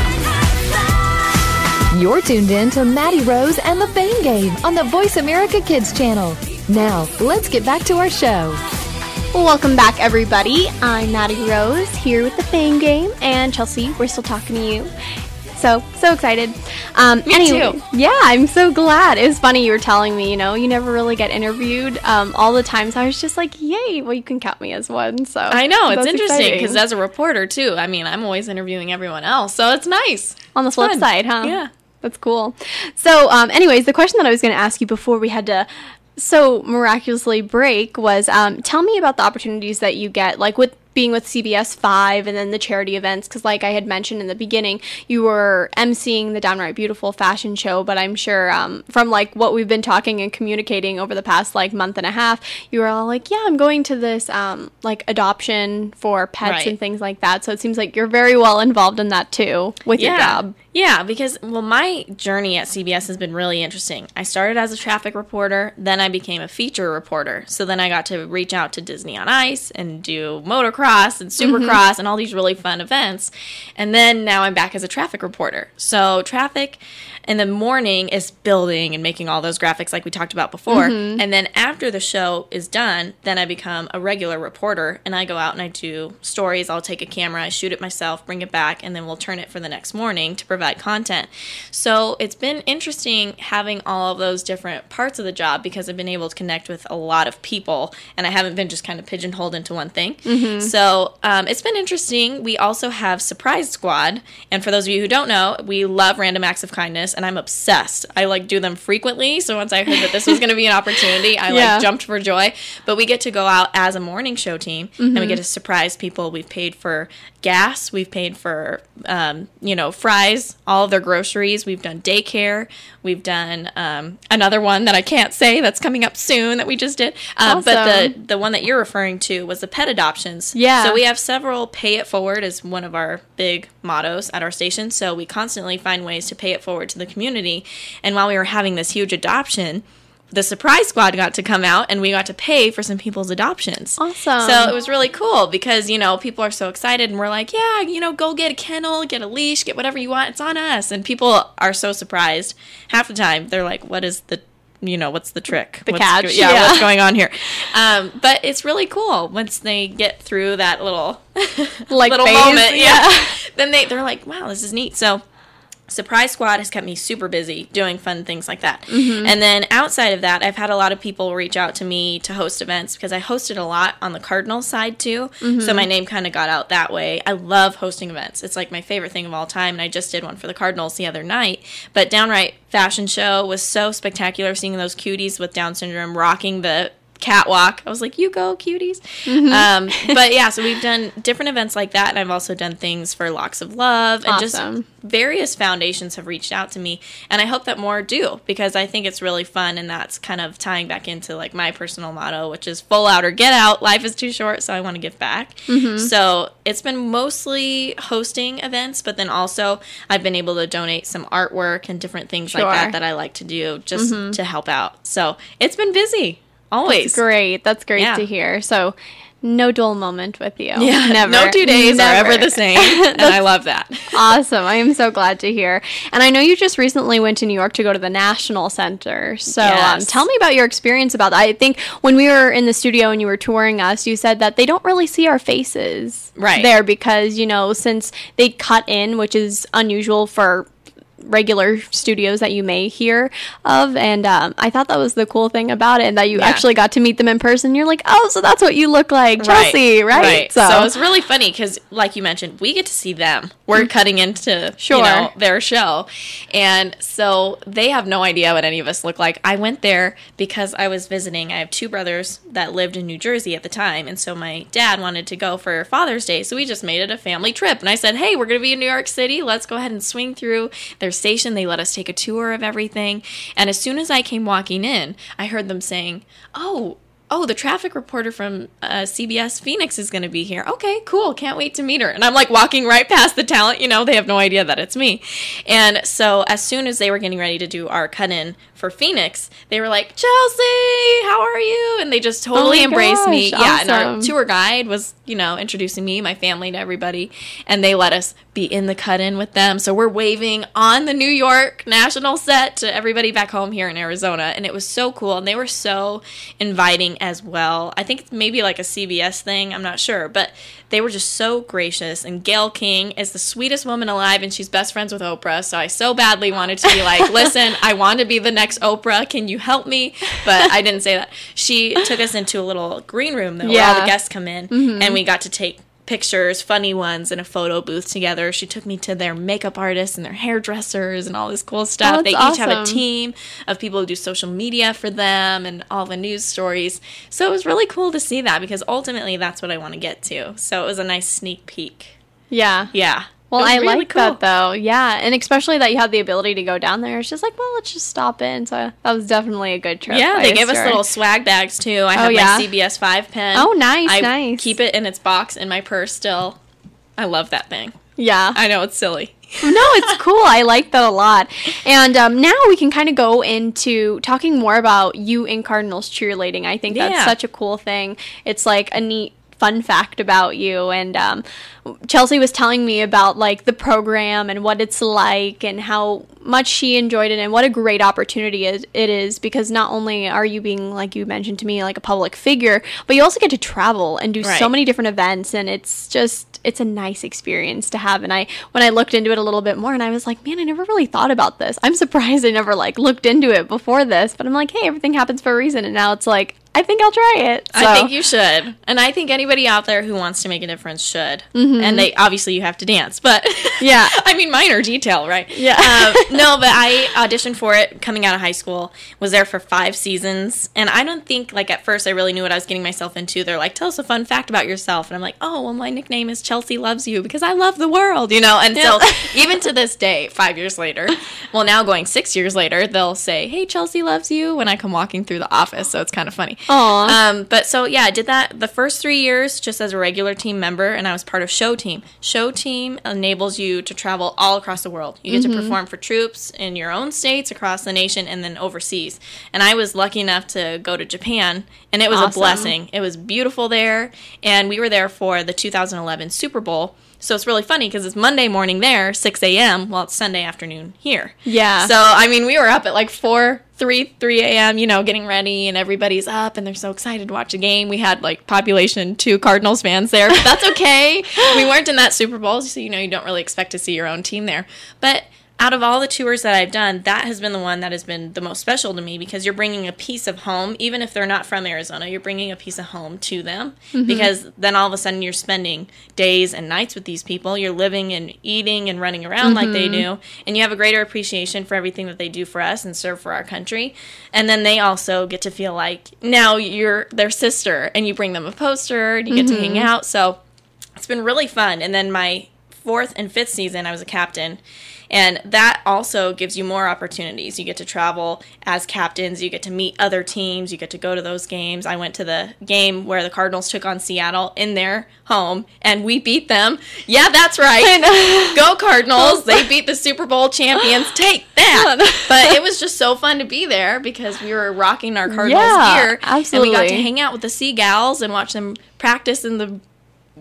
[SPEAKER 1] You're tuned in to Maddie Rose and the Fame Game on the Voice America Kids channel. Now, let's get back to our show.
[SPEAKER 2] Welcome back, everybody. I'm Maddie Rose here with the Fame Game, and Chelsey, we're still talking to you. So, so excited. Um,
[SPEAKER 3] Me
[SPEAKER 2] anyway,
[SPEAKER 3] too.
[SPEAKER 2] Yeah, I'm so glad. It was funny you were telling me, you know, you never really get interviewed. Um, all the times I was just like, yay, well, you can count me as one. So
[SPEAKER 3] I know it's interesting because as a reporter too, I mean, I'm always interviewing everyone else, so it's nice.
[SPEAKER 2] on the
[SPEAKER 3] It's
[SPEAKER 2] flip side, huh?
[SPEAKER 3] Yeah.
[SPEAKER 2] That's cool. So, um, anyways, the question that I was going to ask you before we had to so miraculously break was um, tell me about the opportunities that you get, like with being with CBS 5 and then the charity events. Because, like I had mentioned in the beginning, you were emceeing the Downright Beautiful fashion show, but I'm sure um, from like what we've been talking and communicating over the past like month and a half, you were all like, yeah, I'm going to this um, like adoption for pets
[SPEAKER 3] Right.
[SPEAKER 2] and things like that. So it seems like you're very well involved in that too with your job.
[SPEAKER 3] Yeah, because well, my journey at CBS has been really interesting. I started as a traffic reporter, then I became a feature reporter. So then I got to reach out to Disney on Ice and do motocross and mm-hmm. supercross and all these really fun events. And then now I'm back as a traffic reporter. So traffic in the morning is building and making all those graphics like we talked about before. And then after the show is done, then I become a regular reporter and I go out and I do stories. I'll take a camera, I shoot it myself, bring it back, and then we'll turn it for the next morning to provide content. So it's been interesting having all of those different parts of the job because I've been able to connect with a lot of people and I haven't been just kind of pigeonholed into one thing. So um, it's been interesting. We also have Surprise Squad. And for those of you who don't know, we love random acts of kindness and I'm obsessed. I like do them frequently. So once I heard that this was going to be an opportunity, I
[SPEAKER 2] Yeah.
[SPEAKER 3] like jumped for joy. But we get to go out as a morning show team and we mm-hmm. get to surprise people. We've paid for gas. We've paid for, um, you know, fries, all of their groceries. We've done daycare. We've done um, another one that I can't say that's coming up soon that we just did. Um, But the the one that you're referring to was the pet adoptions.
[SPEAKER 2] Yeah.
[SPEAKER 3] So we have several pay it forward as one of our big mottos at our station. So we constantly find ways to pay it forward to the community. And while we were having this huge adoption, the surprise squad got to come out and we got to pay for some people's adoptions.
[SPEAKER 2] Awesome.
[SPEAKER 3] So it was really cool because, you know, people are so excited and we're like, yeah, you know, go get a kennel, get a leash, get whatever you want. It's on us. And people are so surprised. Half the time they're like, what is the you know what's the trick
[SPEAKER 2] The
[SPEAKER 3] What's
[SPEAKER 2] catch,
[SPEAKER 3] go- yeah,
[SPEAKER 2] yeah.
[SPEAKER 3] what's going on here um, but it's really cool once they get through that little
[SPEAKER 2] Like
[SPEAKER 3] little
[SPEAKER 2] phase,
[SPEAKER 3] moment yeah,
[SPEAKER 2] yeah.
[SPEAKER 3] then they, they're like wow this is neat so Surprise Squad has kept me super busy doing fun things like that.
[SPEAKER 2] Mm-hmm.
[SPEAKER 3] And then outside of that, I've had a lot of people reach out to me to host events because I hosted a lot on the Cardinal side too.
[SPEAKER 2] Mm-hmm.
[SPEAKER 3] So my name kind of got out that way. I love hosting events. It's like my favorite thing of all time. And I just did one for the Cardinals the other night. But Downright Fashion Show was so spectacular seeing those cuties with Down syndrome rocking the catwalk. I was like, you go, cuties. Um, but yeah, so we've done different events like that. And I've also done things for Locks of Love and
[SPEAKER 2] Awesome.
[SPEAKER 3] just various foundations have reached out to me and i hope that more do because i think it's really fun and that's kind of tying back into like my personal motto which is full out or get out life is too short so i want to give back
[SPEAKER 2] Mm-hmm.
[SPEAKER 3] so it's been mostly hosting events but then also i've been able to donate some artwork and different things like that that i like to do just to help out so it's been busy always
[SPEAKER 2] Great. That's great
[SPEAKER 3] Yeah.
[SPEAKER 2] to hear. So, no dull moment with you.
[SPEAKER 3] yeah
[SPEAKER 2] Never.
[SPEAKER 3] no two days
[SPEAKER 2] Never.
[SPEAKER 3] are ever the same and i love that
[SPEAKER 2] awesome. I am so glad to hear. And I know you just recently went to New York to go to the National Center. So um, tell me about your experience about that. I think when we were in the studio and you were touring us, you said that they don't really see our faces
[SPEAKER 3] Right.
[SPEAKER 2] there because, you know, since they cut in, which is unusual for regular studios that you may hear of and um, i thought that was the cool thing about it and that you
[SPEAKER 3] Yeah.
[SPEAKER 2] actually got to meet them in person you're like oh so that's what you look like chelsey right,
[SPEAKER 3] So, it's really funny because, like you mentioned, we get to see them. We're cutting into
[SPEAKER 2] Sure.
[SPEAKER 3] you know, their show, and so they have no idea what any of us look like. I went there because I was visiting. I have two brothers that lived in New Jersey at the time, and so my dad wanted to go for Father's Day, so we just made it a family trip. And I said, "Hey, we're going to be in New York City. Let's go ahead and swing through their station." They let us take a tour of everything, and as soon as I came walking in, I heard them saying, "Oh." Oh, the traffic reporter from uh, CBS Phoenix is going to be here. Okay, cool. Can't wait to meet her. And I'm like walking right past the talent. You know, they have no idea that it's me. And so as soon as they were getting ready to do our cut in for Phoenix, they were like, Chelsey, how are you? And they just totally
[SPEAKER 2] my
[SPEAKER 3] embraced me.
[SPEAKER 2] gosh,
[SPEAKER 3] Yeah. And our tour guide was, you know, introducing me, my family to everybody. And they let us be in the cut in with them. So we're waving on the New York national set to everybody back home here in Arizona. And it was so cool. And they were so inviting as well. I think it's maybe like a CBS thing. I'm not sure. But they were just so gracious. And Gayle King is the sweetest woman alive. And she's best friends with Oprah. So I so badly wanted to be like, listen, I want to be the next Oprah. Can you help me? But I didn't say that. She took us into a little green room though, where all
[SPEAKER 2] Yeah.
[SPEAKER 3] the guests come in. Mm-hmm. And we got to take pictures, funny ones, in a photo booth together. She took me to their makeup artists and their hairdressers and all this cool stuff.
[SPEAKER 2] Oh,
[SPEAKER 3] they
[SPEAKER 2] that's
[SPEAKER 3] each have a team of people who do social media for them and all the news stories. So it was really cool to see that because ultimately that's what I want to get to. So it was a nice sneak peek.
[SPEAKER 2] yeah
[SPEAKER 3] Yeah.
[SPEAKER 2] Well, I
[SPEAKER 3] really
[SPEAKER 2] like
[SPEAKER 3] cool.
[SPEAKER 2] that though. Yeah, and especially that you had the ability to go down there. It's just like, well, let's just stop in. So that was definitely a good trip.
[SPEAKER 3] Yeah,
[SPEAKER 2] I
[SPEAKER 3] they gave us little swag bags too. I
[SPEAKER 2] Oh,
[SPEAKER 3] have
[SPEAKER 2] yeah?
[SPEAKER 3] my CBS five pen.
[SPEAKER 2] Oh, nice,
[SPEAKER 3] I
[SPEAKER 2] nice.
[SPEAKER 3] Keep it in its box in my purse still. I love that thing.
[SPEAKER 2] Yeah.
[SPEAKER 3] I know it's silly.
[SPEAKER 2] no, it's cool. I like that a lot. And um, now we can kind of go into talking more about you in Cardinals cheerleading. I think that's
[SPEAKER 3] Yeah.
[SPEAKER 2] such a cool thing. It's like a neat fun fact about you. And um, chelsey was telling me about like the program and what it's like and how much she enjoyed it and what a great opportunity it is because not only are you being like you mentioned to me like a public figure but you also get to travel and do so many different events. And it's just it's a nice experience to have. And i when i looked into it a little bit more and i was like man i never really thought about this. I'm surprised i never like looked into it before this but i'm like hey everything happens for a reason. And now it's like I think I'll try it.
[SPEAKER 3] I think you should, and I think anybody out there who wants to make a difference should.
[SPEAKER 2] Mm-hmm.
[SPEAKER 3] And they obviously you have to dance, but
[SPEAKER 2] Yeah.
[SPEAKER 3] I mean minor detail, right?
[SPEAKER 2] Yeah.
[SPEAKER 3] Um, no, but I auditioned for it coming out of high school. Was there for five seasons, and I don't think like at first I really knew what I was getting myself into. They're like, "Tell us a fun fact about yourself," and I'm like, "Oh, well, my nickname is Chelsey Loves You because I love the world," you know. And so even to this day, five years later, well, now going six years later, they'll say, "Hey, Chelsey loves you" when I come walking through the office. So it's kind of funny.
[SPEAKER 2] Aw.
[SPEAKER 3] Um, but so yeah, I did that the first three years just as a regular team member, and I was part of Show Team. Show Team enables you to travel all across the world. You get to perform for troops in your own states, across the nation, and then overseas. And I was lucky enough to go to Japan, and it was a blessing. It was beautiful there, and we were there for the 2011 Super Bowl. So it's really funny because it's Monday morning there, 6 a.m. Well, it's Sunday afternoon here.
[SPEAKER 2] Yeah.
[SPEAKER 3] So I mean, we were up at like four, three, three a.m. You know, getting ready, and everybody's up, and they're so excited to watch a game. We had like population two Cardinals fans there, but that's okay. we weren't in that Super Bowl, so you know you don't really expect to see your own team there. But out of all the tours that I've done, that has been the one that has been the most special to me because you're bringing a piece of home, even if they're not from Arizona, you're bringing a piece of home to them mm-hmm. because then all of a sudden you're spending days and nights with these people. You're living and eating and running around like they mm-hmm. do, and you have a greater appreciation for everything that they do for us and serve for our country. And then they also get to feel like now you're their sister and you bring them a poster and you get to hang mm-hmm. out. So it's been really fun. And then my fourth and fifth season, I was a captain. And that also gives you more opportunities. You get to travel as captains, you get to meet other teams, you get to go to those games. I went to the game where the Cardinals took on Seattle in their home and we beat them. Yeah, that's right. Go Cardinals. They beat the Super Bowl champions. Take that. But it was just so fun to be there because we were rocking our Cardinals
[SPEAKER 2] Yeah,
[SPEAKER 3] gear. And we got to hang out with the Sea Gals and watch them practice in the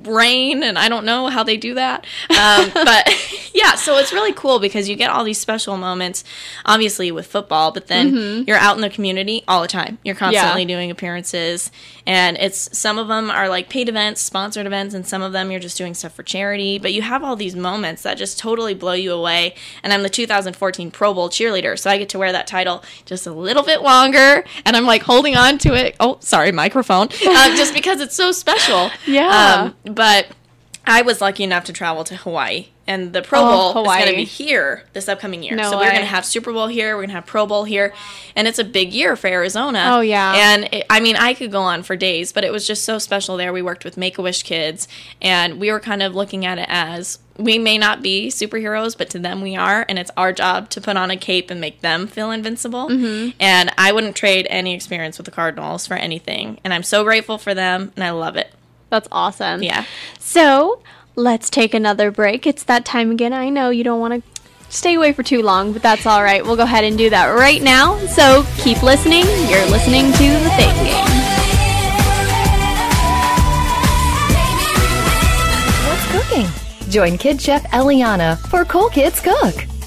[SPEAKER 3] rain and I don't know how they do that. Um, but yeah, so it's really cool because you get all these special moments, obviously with football, but then you're out in the community all the time. You're constantly doing appearances and it's some of them are like paid events, sponsored events, and some of them you're just doing stuff for charity. But you have all these moments that just totally blow you away. And I'm the 2014 Pro Bowl cheerleader, so I get to wear that title just a little bit longer and I'm like holding on to it. Oh, sorry, microphone. Uh, just because it's so special.
[SPEAKER 2] Yeah.
[SPEAKER 3] Um, but I was lucky enough to travel to Hawaii, and the Pro
[SPEAKER 2] Oh,
[SPEAKER 3] Bowl is going to be here this upcoming year.
[SPEAKER 2] No
[SPEAKER 3] so we're going to have Super Bowl here, we're going to have Pro Bowl here, and it's a big year for Arizona.
[SPEAKER 2] Oh, yeah.
[SPEAKER 3] And it, I mean, I could go on for days, but it was just so special there. We worked with Make a Wish kids, and we were kind of looking at it as we may not be superheroes, but to them we are, and it's our job to put on a cape and make them feel invincible.
[SPEAKER 2] Mm-hmm.
[SPEAKER 3] And I wouldn't trade any experience with the Cardinals for anything, and I'm so grateful for them, and I love it.
[SPEAKER 2] That's awesome.
[SPEAKER 3] Yeah.
[SPEAKER 2] So let's take another break. It's that time again. I know you don't want to stay away for too long, but that's all right. We'll go ahead and do that right now. So keep listening. You're listening to the Fame Game.
[SPEAKER 1] What's cooking? Join Kid Chef Eliana for Cool Kids Cook.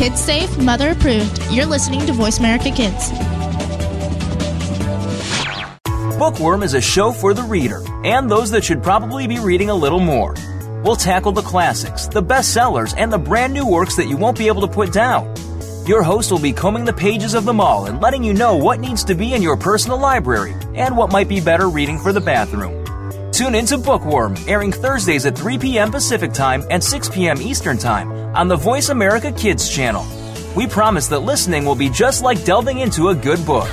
[SPEAKER 4] Kids safe, mother approved. You're listening to Voice America Kids.
[SPEAKER 5] Bookworm is a show for the reader and those that should probably be reading a little more. We'll tackle the classics, the bestsellers, and the brand new works that you won't be able to put down. Your host will be combing the pages of them all and letting you know what needs to be in your personal library and what might be better reading for the bathroom. Tune into Bookworm, airing Thursdays at 3 p.m. Pacific Time and 6 p.m. Eastern Time on the Voice America Kids channel. We promise that listening will be just like delving into a good book.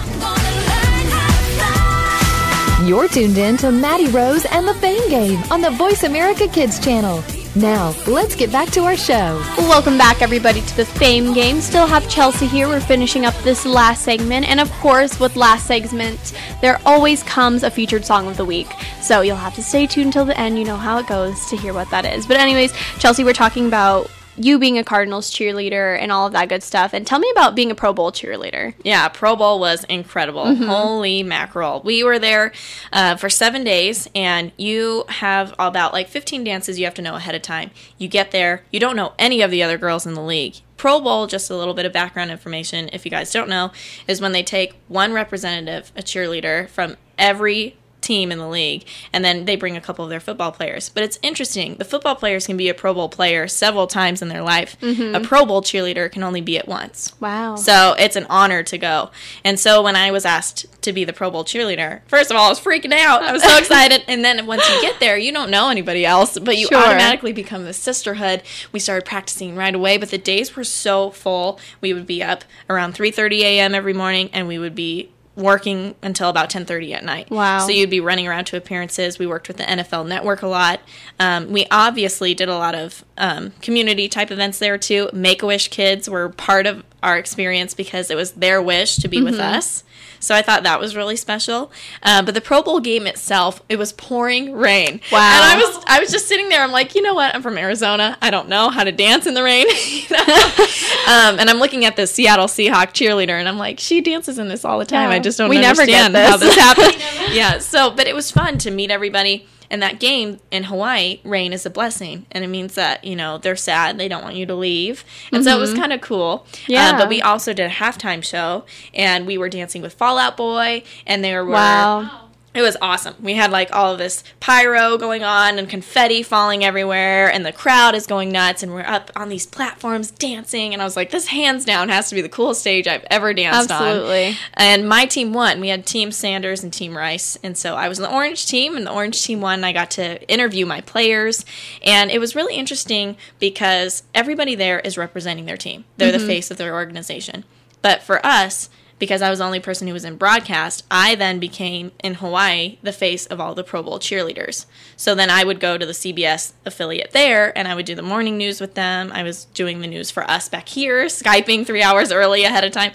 [SPEAKER 1] You're tuned in to Maddie Rose and the Fame Game on the Voice America Kids channel. Now, let's get back to our show.
[SPEAKER 2] Welcome back, everybody, to the Fame Game. Still have Chelsey here. We're finishing up this last segment. And of course, with last segment, there always comes a featured song of the week. So you'll have to stay tuned until the end. You know how it goes to hear what that is. But, anyways, Chelsey, we're talking about you being a Cardinals cheerleader and all of that good stuff. And tell me about being a Pro Bowl cheerleader.
[SPEAKER 3] Yeah, Pro Bowl was incredible. Holy mackerel. We were there uh, for seven days, and you have about like 15 dances you have to know ahead of time. You get there, you don't know any of the other girls in the league. Pro Bowl, just a little bit of background information, if you guys don't know, is when they take one representative, a cheerleader, from every team in the league and then they bring a couple of their football players but it's interesting the football players can be a pro bowl player several times in their life mm-hmm. a pro bowl cheerleader can only be it once
[SPEAKER 2] Wow.
[SPEAKER 3] so it's an honor to go. And so when I was asked to be the Pro Bowl cheerleader, first of all, I was freaking out. I was so excited. And then once you get there, you don't know anybody else, but you
[SPEAKER 2] Sure.
[SPEAKER 3] automatically become the sisterhood. We started practicing right away, but the days were so full. We would be up around 3:30 a.m. every morning and we would be working until about 10:30 at night.
[SPEAKER 2] Wow.
[SPEAKER 3] So you'd be running around to appearances. We worked with the NFL Network a lot. Um, we obviously did a lot of um, community type events there too. Make a Wish kids were part of our experience because it was their wish to be with
[SPEAKER 2] Mm-hmm.
[SPEAKER 3] us. So I thought that was really special. Uh, but the Pro Bowl game itself, it was pouring rain.
[SPEAKER 2] Wow.
[SPEAKER 3] And I was I was just sitting there. I'm like, you know what? I'm from Arizona. I don't know how to dance in the rain. Um, and I'm looking at the Seattle Seahawk cheerleader, and I'm like, she dances in this all the time.
[SPEAKER 2] Yeah.
[SPEAKER 3] I just don't
[SPEAKER 2] We never get
[SPEAKER 3] understand how
[SPEAKER 2] this.
[SPEAKER 3] this happened. yeah. So, but it was fun to meet everybody. And that game in Hawaii, rain is a blessing, and it means that you know they're sad, they don't want you to leave, and so it was kind of cool.
[SPEAKER 2] Mm-hmm. Yeah.
[SPEAKER 3] Uh, but we also did a halftime show, and we were dancing with Fall Out Boy, and there were
[SPEAKER 2] Wow.
[SPEAKER 3] It was awesome. We had like all of this pyro going on and confetti falling everywhere, and the crowd is going nuts, and we're up on these platforms dancing. And I was like, this hands down has to be the coolest stage I've ever danced on.
[SPEAKER 2] Absolutely.
[SPEAKER 3] And my team won. We had Team Sanders and Team Rice, and so I was the orange team, and the orange team won. I got to interview my players, and it was really interesting because everybody there is representing their team. They're the mm-hmm. face of their organization. But for us, because I was the only person who was in broadcast, I then became in Hawaii the face of all the Pro Bowl cheerleaders. So then I would go to the CBS affiliate there and I would do the morning news with them. I was doing the news for us back here, Skyping three hours early ahead of time.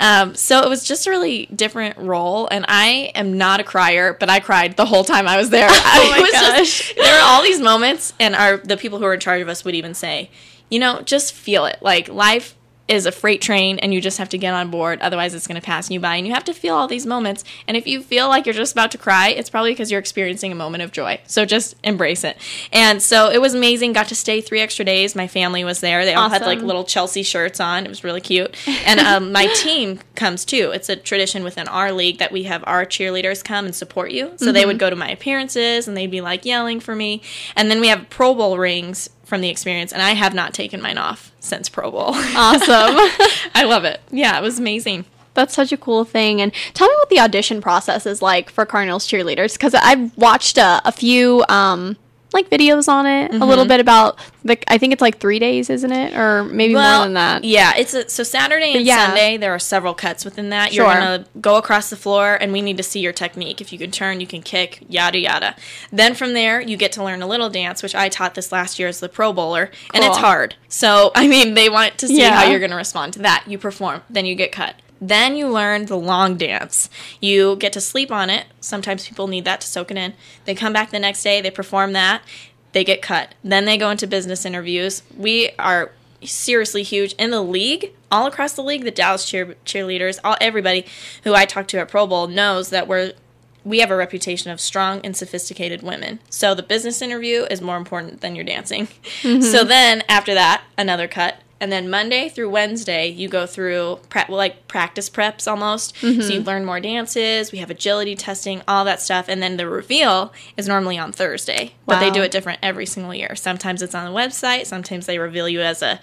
[SPEAKER 3] Um, so it was just a really different role. And I am not a crier, but I cried the whole time I was there. oh
[SPEAKER 2] my gosh.
[SPEAKER 3] there were all these moments, and our the people who were in charge of us would even say, you know, just feel it. Like life is a freight train and you just have to get on board otherwise it's going to pass you by. And you have to feel all these moments. And if you feel like you're just about to cry it's probably because you're experiencing a moment of joy. So just embrace it. And so it was amazing. Got to stay three extra days. My family was there. They all had like little chelsey shirts on. It was really cute. And um, my team comes too. It's a tradition within our league that we have our cheerleaders come and support you. So they would go to my appearances and they'd be like yelling for me. And then we have pro bowl rings from the experience and i have not taken mine off since pro bowl
[SPEAKER 2] Awesome.
[SPEAKER 3] I love it. Yeah, it was amazing.
[SPEAKER 2] That's such a cool thing. And tell me what the audition process is like for Cardinals cheerleaders, because I've watched a, a few um, like videos on it, a
[SPEAKER 3] Mm-hmm.
[SPEAKER 2] little bit about like I think it's like three days, isn't it, or maybe more than that?
[SPEAKER 3] Yeah, it's a, so Saturday and
[SPEAKER 2] yeah.
[SPEAKER 3] Sunday. There are several cuts within that. You're gonna go across the floor, and we need to see your technique. If you can turn, you can kick, yada yada. Then from there, you get to learn a little dance, which I taught this last year as the Pro Bowler, and it's hard. So I mean, they want to see
[SPEAKER 2] Yeah.
[SPEAKER 3] how you're gonna respond to that. You perform, then you get cut. Then you learn the long dance. You get to sleep on it. Sometimes people need that to soak it in. They come back the next day, they perform that, they get cut. Then they go into business interviews. We are seriously huge in the league, all across the league. The Dallas cheer- cheerleaders, all everybody who I talk to at Pro Bowl knows that we're we have a reputation of strong and sophisticated women. So the business interview is more important than your dancing. So mm-hmm. then after that, another cut. And then Monday through Wednesday, you go through like practice preps almost. So mm-hmm. you learn more dances. We have agility testing, all that stuff. And then the reveal is normally on Thursday, but they do it different every single year. Sometimes it's on the website. Sometimes they reveal you as a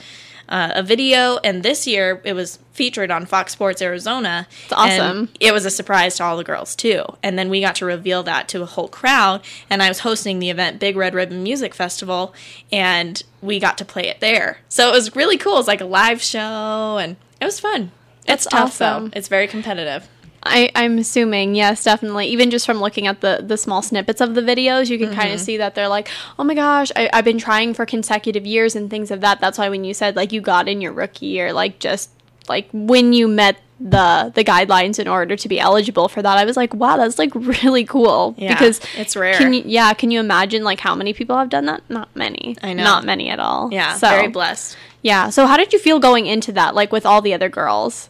[SPEAKER 3] uh, a video. And this year it was featured on Fox Sports Arizona.
[SPEAKER 2] It's awesome.
[SPEAKER 3] And it was a surprise to all the girls too. And then we got to reveal that to a whole crowd. And I was hosting the event Big Red Ribbon Music Festival, and we got to play it there. So it was really cool. It was like a live show, and it was fun.
[SPEAKER 2] That's
[SPEAKER 3] it's tough
[SPEAKER 2] awesome.
[SPEAKER 3] though. It's very competitive.
[SPEAKER 2] I, I'm assuming, yes, definitely. Even just from looking at the the small snippets of the videos, you can kind of mm-hmm. see that they're like, oh my gosh, I, I've been trying for consecutive years and things of that. That's why when you said like you got in your rookie year, like just like when you met the the guidelines in order to be eligible for that, I was like, wow, that's like really cool
[SPEAKER 3] Yeah,
[SPEAKER 2] because
[SPEAKER 3] it's rare.
[SPEAKER 2] Can you, yeah, can you imagine like how many people have done that? Not many.
[SPEAKER 3] I know.
[SPEAKER 2] not many at all.
[SPEAKER 3] Yeah,
[SPEAKER 2] so,
[SPEAKER 3] very blessed.
[SPEAKER 2] Yeah. So how did you feel going into that, like with all the other girls?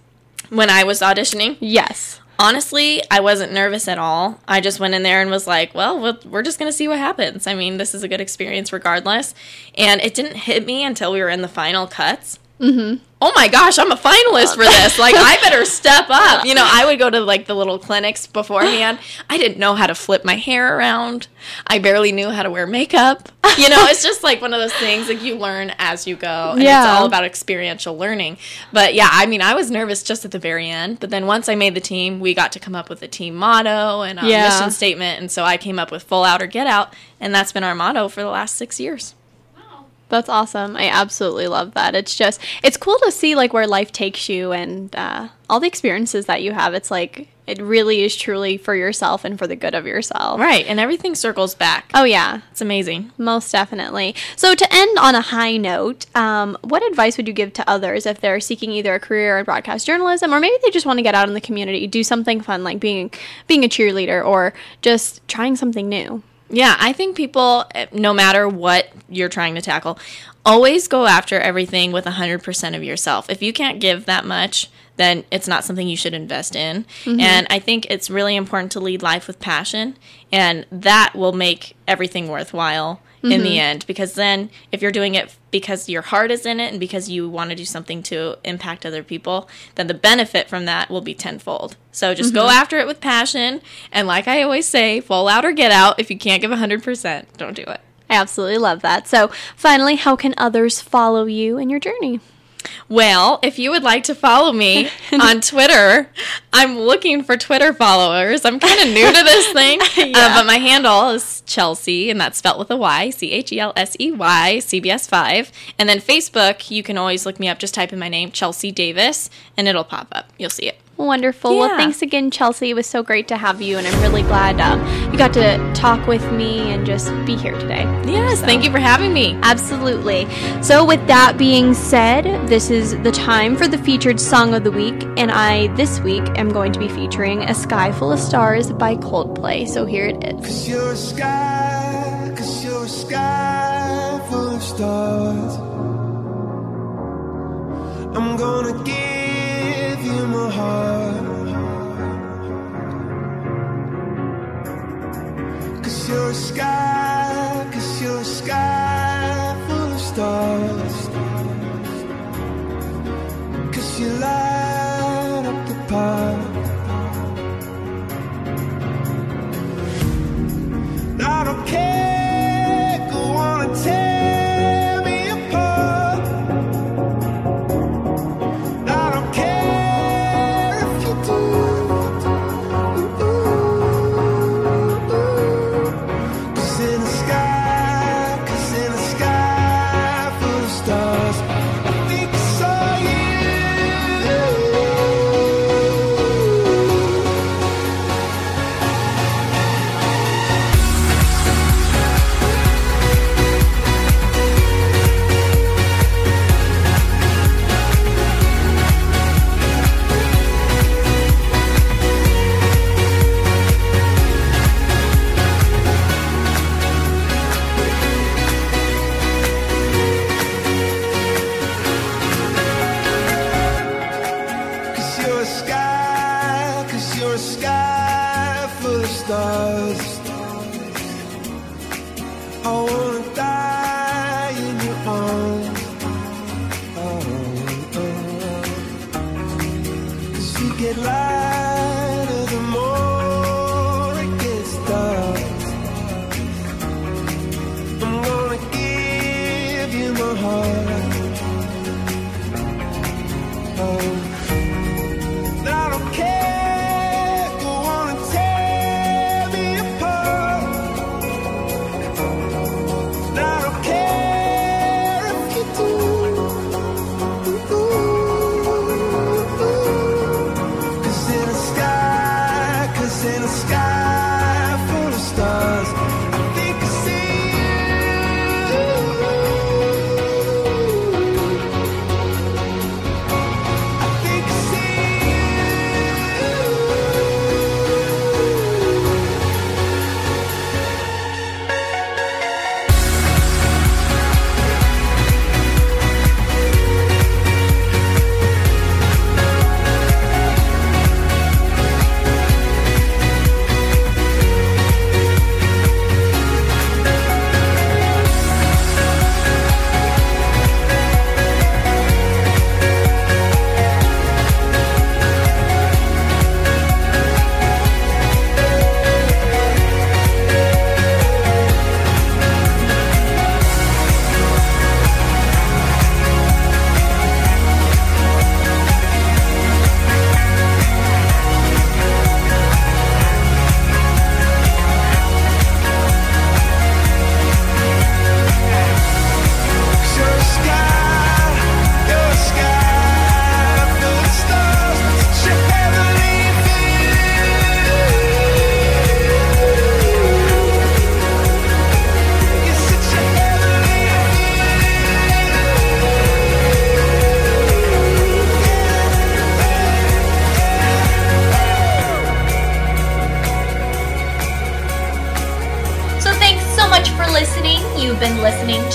[SPEAKER 3] When I was auditioning,
[SPEAKER 2] Yes.
[SPEAKER 3] honestly, I wasn't nervous at all. I just went in there and was like, well, we're just going to see what happens. I mean, this is a good experience regardless. And it didn't hit me until we were in the final cuts. Mm-hmm. Oh my gosh, I'm a finalist for this. Like, I better step up. You know, I would go to like the little clinics beforehand. I didn't know how to flip my hair around. I barely knew how to wear makeup. You know, it's just like one of those things like you learn as you go. And
[SPEAKER 2] Yeah.
[SPEAKER 3] it's all about experiential learning. But yeah, I mean, I was nervous just at the very end. But then once I made the team, we got to come up with a team motto and a
[SPEAKER 2] Yeah.
[SPEAKER 3] mission statement. And so I came up with full out or get out. And that's been our motto for the last six years.
[SPEAKER 2] That's awesome. I absolutely love that. It's just it's cool to see like where life takes you and uh, all the experiences that you have. It's like it really is truly for yourself and for the good of yourself.
[SPEAKER 3] Right. And everything circles back.
[SPEAKER 2] Oh yeah,
[SPEAKER 3] It's amazing.
[SPEAKER 2] most definitely. So to end on a high note, um, what advice would you give to others if they're seeking either a career in broadcast journalism or maybe they just want to get out in the community, do something fun like being being a cheerleader or just trying something new?
[SPEAKER 3] Yeah, I think people, eh, no matter what you're trying to tackle, always go after everything with 100% of yourself. If you can't give that much, then it's not something you should invest in. And I think it's really important to lead life with passion, and that will make everything worthwhile in the mm-hmm. end. Because then, if you're doing it because your heart is in it and because you want to do something to impact other people, then the benefit from that will be tenfold. So just go mm-hmm. after it with passion. And like I always say, fall out or get out. If you can't give 100%, don't do it.
[SPEAKER 2] I absolutely love that. So finally, how can others follow you in your journey?
[SPEAKER 3] Well, if you would like to follow me on Twitter, I'm looking for Twitter followers. I'm kind of new to this thing, uh, but my handle is Chelsey, and that's spelled with a Y, C H E L S E Y, CBS5. And then Facebook, you can always look me up. Just type in my name, Chelsey Davis, and it'll pop up. You'll see it.
[SPEAKER 2] Wonderful. Well, thanks again, Chelsey. It was so great to have you, and I'm really glad um, you got to talk with me and just be here today.
[SPEAKER 3] Yes, thank you for having me.
[SPEAKER 2] Absolutely. So, with that being said, this is the time for the featured song of the week, and I this week am going to be featuring "A Sky Full of Stars" by Coldplay. So here it is.
[SPEAKER 7] Cause you're a sky, cause you're a sky full of stars. I'm gonna give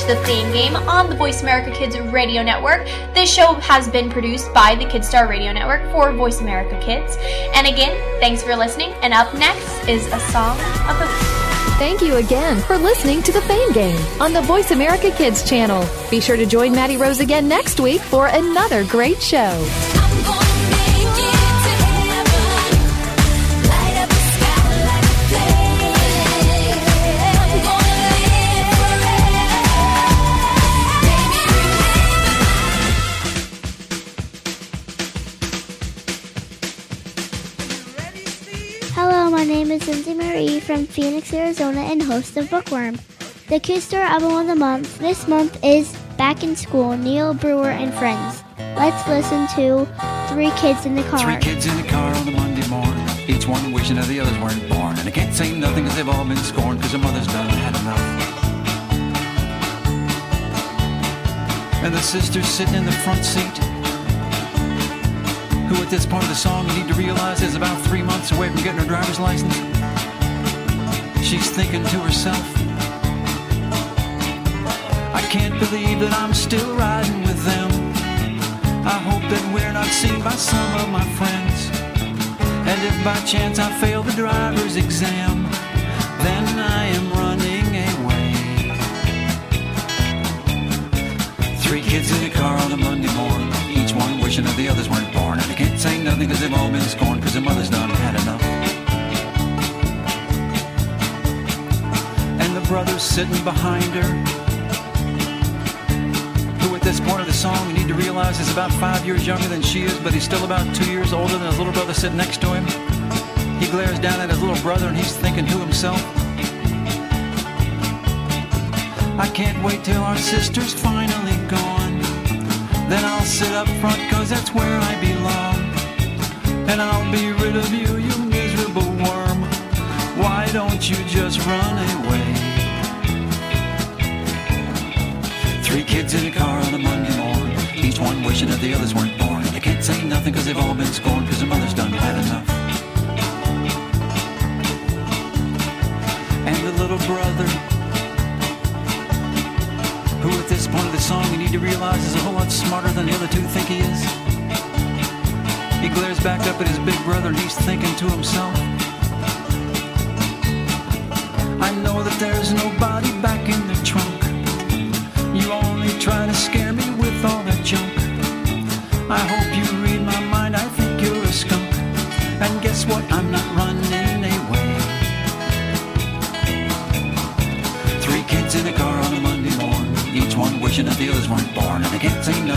[SPEAKER 7] the
[SPEAKER 2] Fame Game on the Voice America Kids Radio Network. This show has been produced by the Kidstar Radio Network for Voice America Kids. And again, thanks for listening. And up next is a song of the
[SPEAKER 1] Thank you again for listening to the Fame Game on the Voice America Kids channel. Be sure to join Maddie Rose again next week for another great show.
[SPEAKER 8] From Phoenix, Arizona, and host of Bookworm. The Kidstar Album of the Month this month is Back in School, Neil Brewer and Friends. Let's listen to Three Kids in the Car.
[SPEAKER 9] Three kids in the car on a Monday morning, each one wishing that the others weren't born. And I can't say nothing because they've all been scorned because their mother's done had enough. And the sister's sitting in the front seat, who at this part of the song you need to realize is about three months away from getting her driver's license. She's thinking to herself, I can't believe that I'm still riding with them. I hope that we're not seen by some of my friends. And if by chance I fail the driver's exam, sitting behind her who at this point of the song you need to realize is about five years younger than she is, but he's still about two years older than his little brother sitting next to him. He glares down at his little brother and he's thinking to himself, I can't wait till our sister's finally gone. Then I'll sit up front cause that's where I belong. And I'll be rid of you, you miserable worm. Why don't you just run away? Kids in a car on a Monday morning, each one wishing that the others weren't born. They can't say nothing because they've all been scorned because their mother's done had enough. And the little brother, who at this point of the song you need to realize is a whole lot smarter than the other two think he is. He glares back up at his big brother and he's thinking to himself, I know that there's nobody back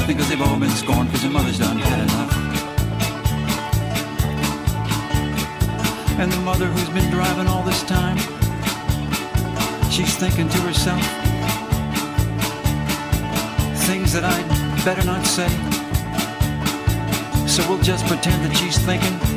[SPEAKER 9] because they've all been scorned because their mother's done had enough. And the mother who's been driving all this time, she's thinking to herself, things that I'd better not say. So we'll just pretend that she's thinking,